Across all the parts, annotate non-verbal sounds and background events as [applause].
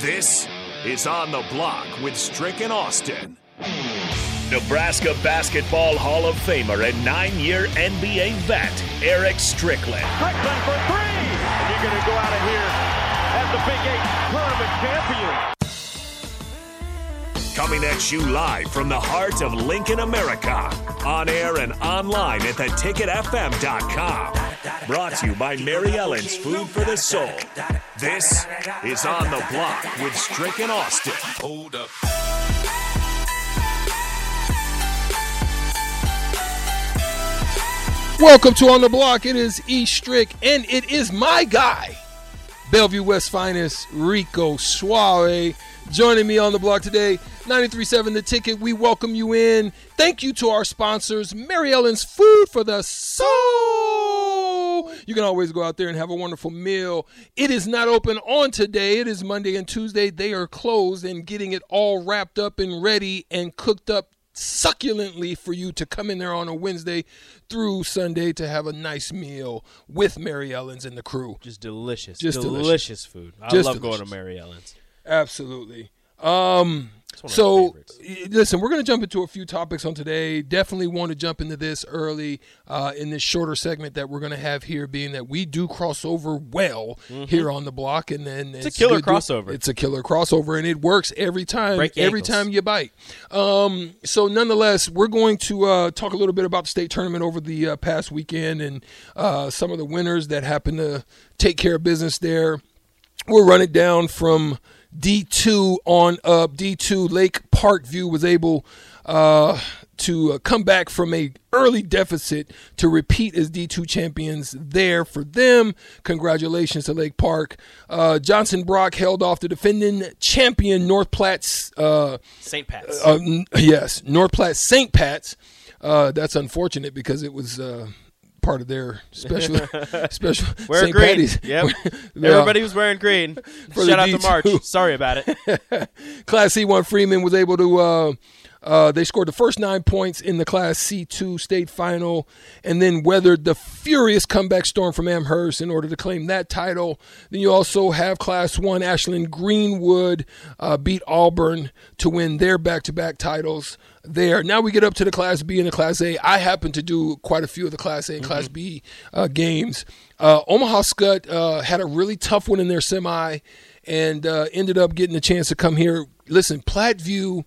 This is On the Block with Strick and Austin. Nebraska Basketball Hall of Famer and nine year NBA vet, Eric Strickland. Strickland for three! And you're going to go out of here as the Big Eight tournament champion. Coming at you live from the heart of Lincoln, America. On air and online at theticketfm.com. Brought to you by Mary Ellen's Food for the Soul. This is On the Block with Strick and Austin. Hold up. Welcome to On the Block. It is E Strick, and it is my guy, Bellevue West finest Rico Suave, joining me on the block today. 93.7 The Ticket. We welcome you in. Thank you to our sponsors, Mary Ellen's Food for the Soul. You can always go out there and have a wonderful meal. It is not open on today. It is Monday and Tuesday. They are closed and getting it all wrapped up and ready and cooked up succulently for you to come in there on a Wednesday through Sunday to have a nice meal with Mary Ellen's and the crew. Just delicious. Just delicious, delicious. food. I Just love going to Mary Ellen's. Absolutely. Um, one of my so, listen, we're going to jump into a few topics on today. Definitely want to jump into this early uh, in this shorter segment that we're going to have here, being that we do cross over well here on the block, and then it's, a killer crossover. It's a killer crossover, and it works every time. Break every ankles. time you bite. Um, so, nonetheless, we're going to uh, talk a little bit about the state tournament over the uh, past weekend and uh, some of the winners that happened to take care of business there we'll run it down from D2 on up. D2 Lake Parkview was able uh, to uh, come back from a early deficit to repeat as D2 champions there for them. Congratulations to Lake Park. Uh, Johnson Brock held off the defending champion North Platte's uh, St. Pat's. uh, yes, North Platte St. Pat's. Uh, that's unfortunate because it was uh, part of their special [laughs] special Wear St. green. Patty's. Yep. [laughs] Yeah. Everybody was wearing green. [laughs] For Shout out to March. Sorry about it. Class C1 Freeman was able to. Uh, uh, they scored the first nine points in the Class C2 state final and then weathered the furious comeback storm from Amherst in order to claim that title. Then you also have Class 1 Ashland Greenwood uh, beat Auburn to win their back to back titles there. Now we get up to the Class B and the Class A. I happen to do quite a few of the Class A and Class B uh, games. Uh, Omaha Skutt uh, had a really tough one in their semi and uh, ended up getting a chance to come here. Listen, Platteview,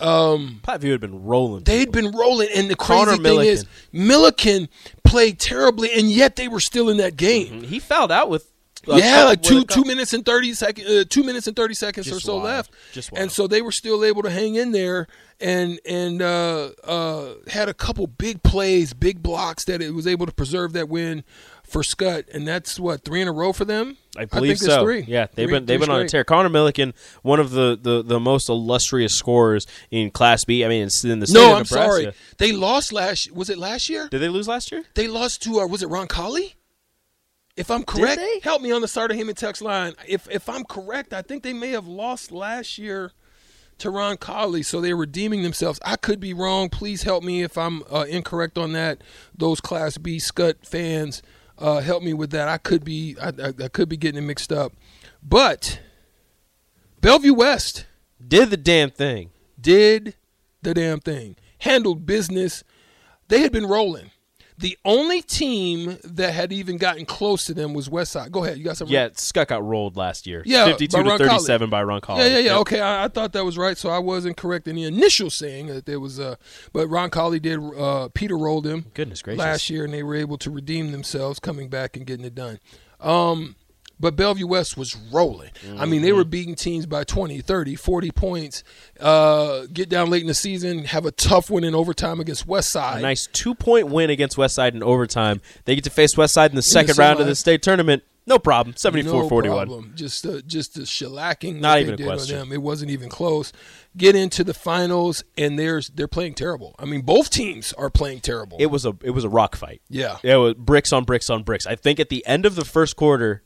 Platteview had been rolling. they'd been rolling, and the crazy Connor thing Milliken. is, Milliken played terribly, and yet they were still in that game. he fouled out with. a yeah, like two two minutes and thirty second, uh, two minutes and thirty seconds or so wild. left, Just and so they were still able to hang in there and and uh, uh, had a couple big plays, big blocks that it was able to preserve that win for Skutt, and that's what three in a row for them. I believe think so. Three. Yeah, they've Three- been they've been on a straight. tear. Connor Milliken, one of the, the, the most illustrious scorers in Class B. I mean, it's in the state No, of I'm Nebraska. sorry. They lost last. Was it last year? Did they lose last year? They lost to uh, was it Roncalli? If I'm correct, help me on the Starter Heyman text line. If if I'm correct, I think they may have lost last year to Roncalli, so they're redeeming themselves. I could be wrong. Please help me if I'm uh, incorrect on that. Those Class B Skutt fans, uh, help me with that. I could be I, I, I could be getting it mixed up, but Bellevue West Did the damn thing. did the damn thing, handled business. They had been rolling. The only team that had even gotten close to them was Westside. Go ahead, you got something? Yeah, Skutt got rolled last year. Yeah, fifty-two to thirty-seven by Roncalli. Yeah, yeah, yeah. Yep. Okay, I, I thought that was right, so I wasn't correct in the initial saying that there was. a. but Roncalli did. Uh, Peter rolled him. Goodness gracious. Last year, and they were able to redeem themselves, coming back and getting it done. Um, but Bellevue West was rolling. I mean, Mm-hmm. they were beating teams by 20, 30, 40 points. Uh, get down late in the season, have a tough win in overtime against Westside. A nice two-point win against Westside in overtime. They get to face Westside in the second the round of the state tournament. No problem. No 74-41. problem. Just uh, just the shellacking. Not even a question. them. It wasn't even close. Get into the finals, and there's they're playing terrible. I mean, both teams are playing terrible. It was a it was a rock fight. yeah. It was bricks on bricks on bricks. I think at the end of the first quarter,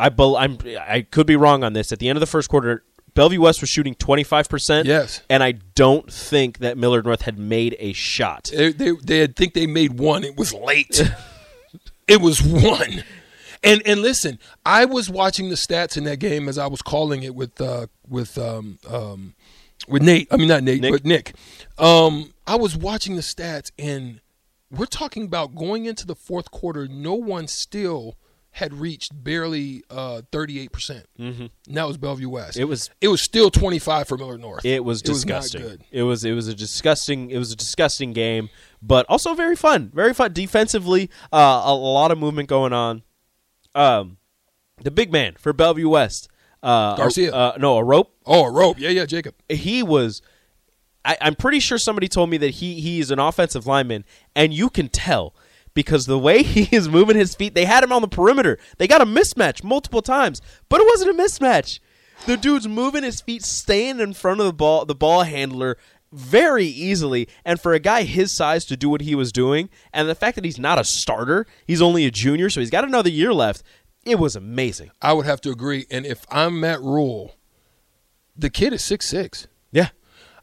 I bel I'm I could be wrong on this. At the end of the first quarter, Bellevue West was shooting 25%. Yes. And I don't think that Millard North had made a shot. They, they, they had think they made one. It was late. [laughs] it was one. And and listen, I was watching the stats in that game as I was calling it with uh, with um, um, with Nate. I mean not Nate, Nick. but Nick. Um, I was watching the stats, and we're talking about going into the fourth quarter. No one still had reached barely thirty eight percent. And that was Bellevue West. It was- it was still twenty five for Millard North. It was disgusting. good. It was it was a disgusting it was a disgusting game, but also very fun. Very fun defensively. Uh, a, a lot of movement going on. Um, the big man for Bellevue West, uh, Garcia. Uh, no, a rope. Oh, a rope. Yeah, yeah, Jacob. He was. I, I'm pretty sure somebody told me that he he is an offensive lineman, and you can tell because the way [laughs] he is moving his feet. They had him on the perimeter. They got a mismatch multiple times, but it wasn't a mismatch. The dude's moving his feet, staying in front of the ball, the ball handler very easily. And for a guy his size to do what he was doing, and the fact that he's not a starter, he's only a junior, so he's got another year left. It was amazing. I would have to agree. And if I'm Matt Rhule, the kid is six six. Yeah.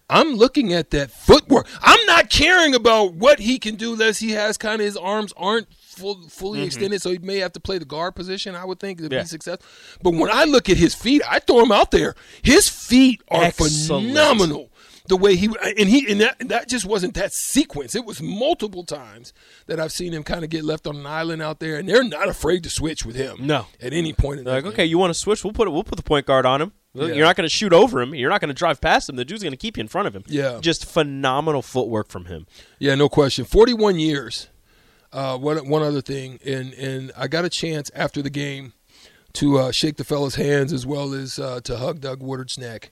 I'm looking at that footwork. I'm not caring about what he can do unless he has kind of his arms aren't full, fully extended, so he may have to play the guard position. I would think to Mm-hmm. Yeah. be successful. But when I look at his feet, I throw him out there. His feet are Excellent. phenomenal. The way he and he and that that just wasn't that sequence. It was multiple times that I've seen him kind of get left on an island out there, and they're not afraid to switch with him. No. at any point in They're like, okay, you want to switch? We'll put it. We'll put the point guard on him. Yeah. You're not going to shoot over him. You're not going to drive past him. The dude's going to keep you in front of him. Yeah. just phenomenal footwork from him. Yeah, no question. Forty-one years. Uh, one one other thing, and and I got a chance after the game to uh, shake the fella's hands as well as uh, to hug Doug Woodard's neck.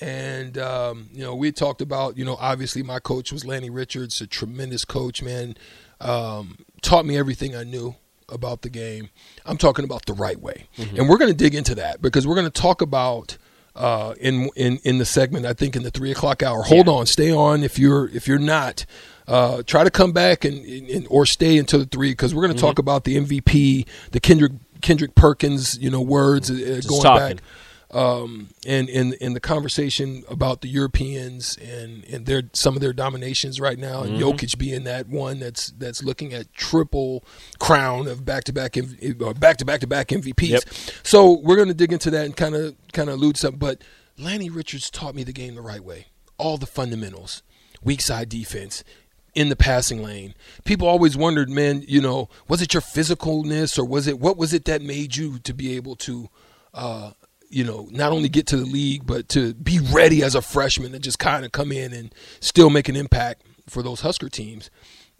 And um, you know, we talked about you know obviously my coach was Lanny Richards, a tremendous coach, man. Um, taught me everything I knew about the game. I'm talking about the right way, and we're going to dig into that because we're going to talk about uh, in in in the segment. I think in the three o'clock hour. Hold on, stay on. If you're if you're not, uh, try to come back and, and or stay until the three because we're going to talk about the MVP, the Kendrick Kendrick Perkins, you know, words uh, going talking. back um, and in in the conversation about the Europeans and and their some of their dominations right now, and Jokic being that one that's that's looking at triple crown of back to back back to back to back MVPs. Yep. So we're going to dig into that and kind of kind of allude something. But Lanny Richards taught me the game the right way, all the fundamentals, weak side defense. In the passing lane, people always wondered, man, you know, was it your physicalness or was it what was it that made you to be able to uh, you know, not only get to the league, but to be ready as a freshman and just kind of come in and still make an impact for those Husker teams.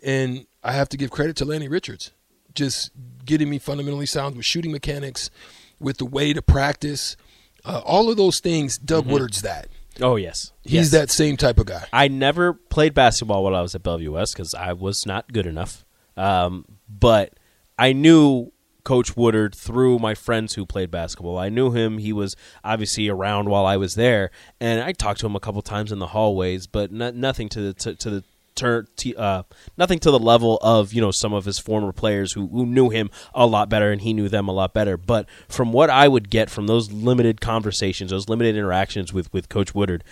And I have to give credit to Lanny Richards, just getting me fundamentally sound with shooting mechanics, with the way to practice, uh, all of those things. Doug Woodard's that. Oh yes, He's Yes. that same type of guy. I never played basketball while I was at Bellevue West because I was not good enough. Um, but I knew Coach Woodard through my friends who played basketball. I knew him. He was obviously around while I was there, and I talked to him a couple times in the hallways, but no, nothing to the to, to the tur- t- uh, nothing to the level of you know some of his former players who, who knew him a lot better and he knew them a lot better. But from what I would get from those limited conversations, those limited interactions with with Coach Woodard,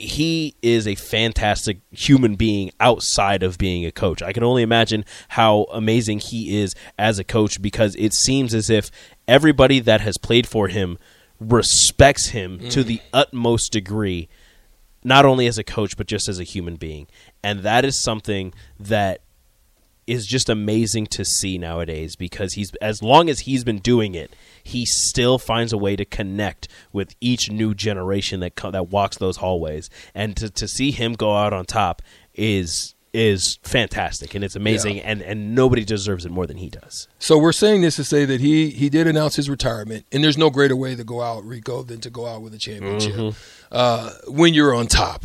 he is a fantastic human being outside of being a coach. I can only imagine how amazing he is as a coach because it seems as if everybody that has played for him respects him to the mm. utmost degree not only as a coach but just as a human being. And that is something that is just amazing to see nowadays because he's as long as he's been doing it, he still finds a way to connect with each new generation that co- that walks those hallways, and to to see him go out on top is is fantastic and it's amazing, Yeah. and and nobody deserves it more than he does. So we're saying this to say that he he did announce his retirement, and there's no greater way to go out, Rico, than to go out with a championship Mm-hmm. uh, when you're on top.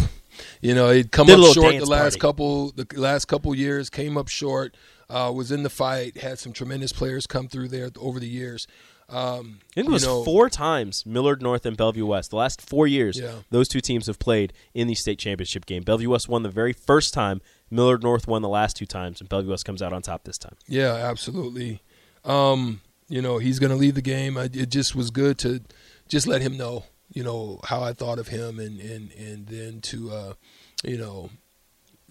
You know, he'd come Did up short the last party. couple the last couple years, came up short, uh, was in the fight, had some tremendous players come through there over the years. Um, it was know, four times Millard North and Bellevue West. The last four years, Yeah. those two teams have played in the state championship game. Bellevue West won the very first time. Millard North won the last two times, and Bellevue West comes out on top this time. Yeah, absolutely. Um, you know, he's going to leave the game. I, it just was good to just let him know, you know, how I thought of him, and and and then to, uh, you know,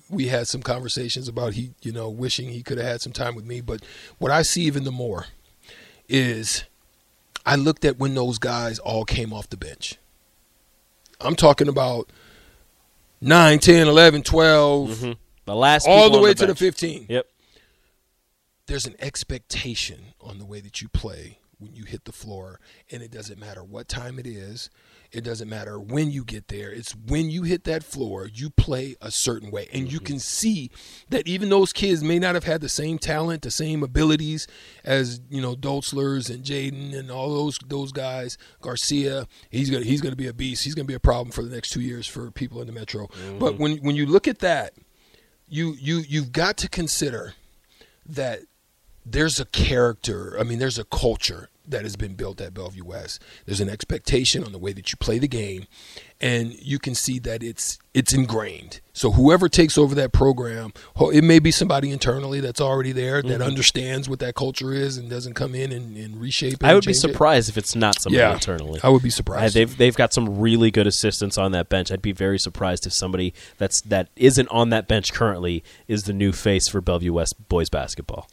we had some conversations about he, you know, wishing he could have had some time with me. But what I see even the more is I looked at when those guys all came off the bench. I'm talking about 9, 10, 11, 12, Mm-hmm. The last all the way to the 15. Yep. There's an expectation on the way that you play when you hit the floor, and it doesn't matter what time it is. It doesn't matter when you get there. It's when you hit that floor, you play a certain way. And you mm-hmm. can see that even those kids may not have had the same talent, the same abilities as, you know, Dotzlers and Jaden and all those those guys. Garcia, he's gonna he's gonna be a beast. He's gonna be a problem for the next two years for people in the metro. Mm-hmm. But when when you look at that, you you you've got to consider that there's a character. I mean, there's a culture that has been built at Bellevue West. There's an expectation on the way that you play the game, and you can see that it's it's ingrained. So whoever takes over that program, it may be somebody internally that's already there that mm-hmm. understands what that culture is and doesn't come in and, and reshape it. I would be change it. surprised if it's not somebody Yeah, internally. I would be surprised. they've they've got some really good assistants on that bench. I'd be very surprised if somebody that's that isn't on that bench currently is the new face for Bellevue West boys basketball.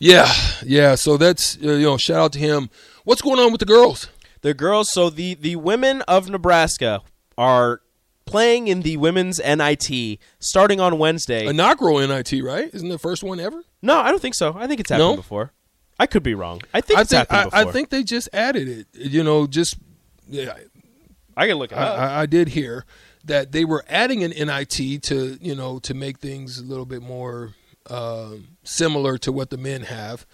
Yeah, yeah. So that's uh, you know, shout out to him. What's going on with the girls? The girls, so the the women of Nebraska are playing in the women's NIT starting on Wednesday. Inaugural NIT, right? Isn't the first one ever? no, I don't think so. I think it's happened No? before. I could be wrong. I think I it's think happened I, before. I think they just added it. You know, just yeah, I can look it up. I, I did hear that they were adding an NIT to you know to make things a little bit more um similar to what the men have,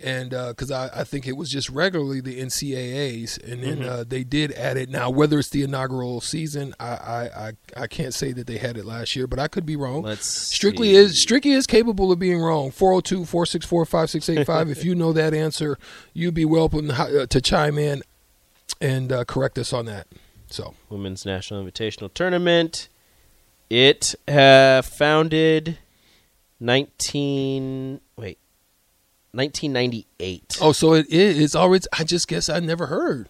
and because I, I think it was just regularly the NCAA's, and then Mm-hmm. uh, they did add it. Now whether it's the inaugural season, I, I I I can't say that they had it last year, but I could be wrong. Let's Strictly see. is Strictly is capable of being wrong. 402-464-5685. if you know that answer, you'd be welcome to to chime in and uh, correct us on that. So Women's National Invitational Tournament. It uh, founded 19 wait 1998. Oh, so it is. It's always. I just guess I never heard.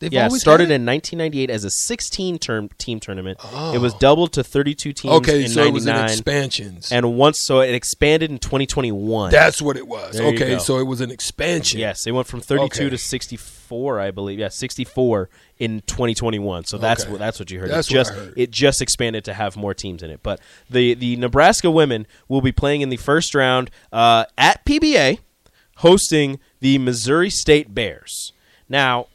They've yeah, always started in 1998 as a 16 term team tournament. Oh. It was doubled to 32 teams Okay, in so it was an 99 expansions. and once so it expanded in 2021. That's what it was. There okay, so it was an expansion. yes, it went from 32 Okay. to 64, I believe. Yeah, 64 in 2021. So that's Okay. what that's what you heard. That's it just heard. it just expanded to have more teams in it. But the the Nebraska women will be playing in the first round uh, at PBA, hosting the Missouri State Bears. Now,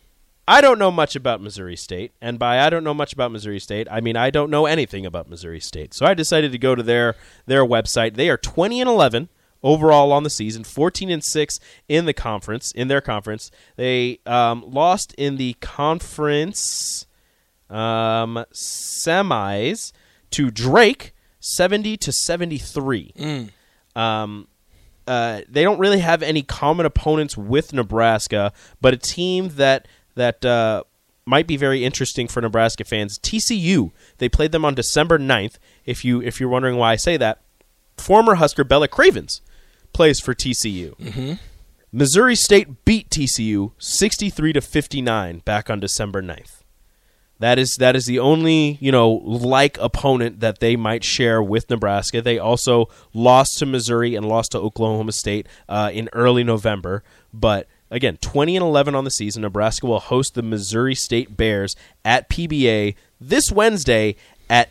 I don't know much about Missouri State, and by I don't know much about Missouri State, I mean I don't know anything about Missouri State. So I decided to go to their their website. They are 20 and 11 overall on the season, 14 and 6 in the conference, in their conference. They um, lost in the conference um, semis to Drake 70 to 73. Um, uh, they don't really have any common opponents with Nebraska, but a team that that uh, might be very interesting for Nebraska fans. TCU. They played them on December 9th. If you if you're wondering why I say that, former Husker Bella Cravens plays for TCU. Mm-hmm. Missouri State beat TCU 63 to 59 back on December 9th. That is that is the only you know like opponent that they might share with Nebraska. They also lost to Missouri and lost to Oklahoma State uh, in early November. But again, twenty and eleven on the season. Nebraska will host the Missouri State Bears at PBA this Wednesday at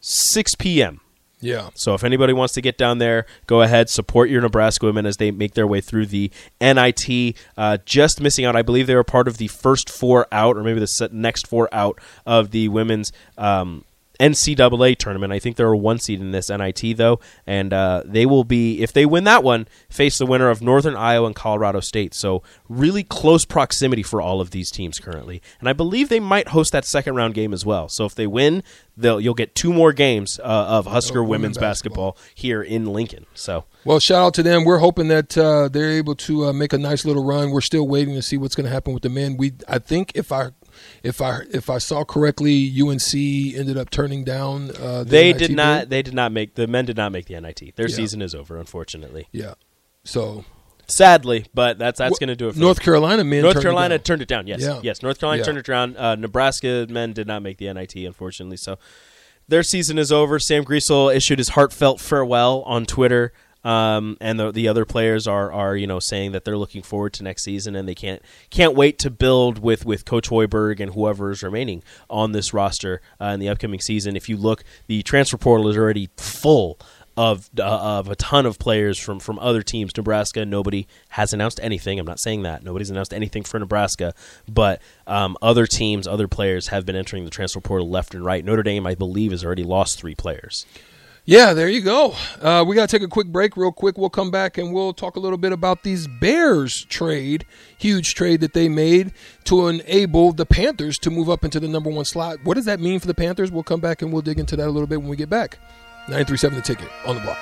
six p.m. Yeah. So if anybody wants to get down there, go ahead, support your Nebraska women as they make their way through the NIT. Uh, just missing out, I believe they were part of the first four out, or maybe the next four out of the women's um, NCAA tournament. I think they're a one seed in this NIT though, and uh, they will be if they win that one, face the winner of Northern Iowa and Colorado State. So really close proximity for all of these teams currently, and I believe they might host that second round game as well. So if they win, they'll you'll get two more games uh, of Husker women women's basketball. here in Lincoln. So Well, shout out to them. We're hoping that uh, they're able to uh, make a nice little run. We're still waiting to see what's going to happen with the men. We, I think, if I, if I, if I saw correctly, UNC ended up turning down. Uh, the they NIT did not bid. they did not make the men did not make the NIT. Their Yeah. season is over, unfortunately. Yeah. So Sadly, but that's that's Wh- going to do it. for North them. Carolina men. North turned it Carolina down. turned it down. Yes, Yeah. yes. North Carolina Yeah. turned it around. Uh, Nebraska men did not make the NIT, unfortunately. So their season is over. Sam Griesel issued his heartfelt farewell on Twitter. Um, and the, the other players are, are you know saying that they're looking forward to next season and they can't can't wait to build with, with Coach Hoiberg and whoever is remaining on this roster uh, in the upcoming season. If you look, the transfer portal is already full of uh, of a ton of players from from other teams. Nebraska, nobody has announced anything. I'm not saying that nobody's announced anything for Nebraska, but um, other teams, other players have been entering the transfer portal left and right. Notre Dame, I believe, has already lost three players. Yeah, there you go. Uh, we got to take a quick break, real quick. We'll come back and we'll talk a little bit about these Bears trade, huge trade that they made to enable the Panthers to move up into the number one slot. What does that mean for the Panthers? We'll come back and we'll dig into that a little bit when we get back. 937 the ticket on the block.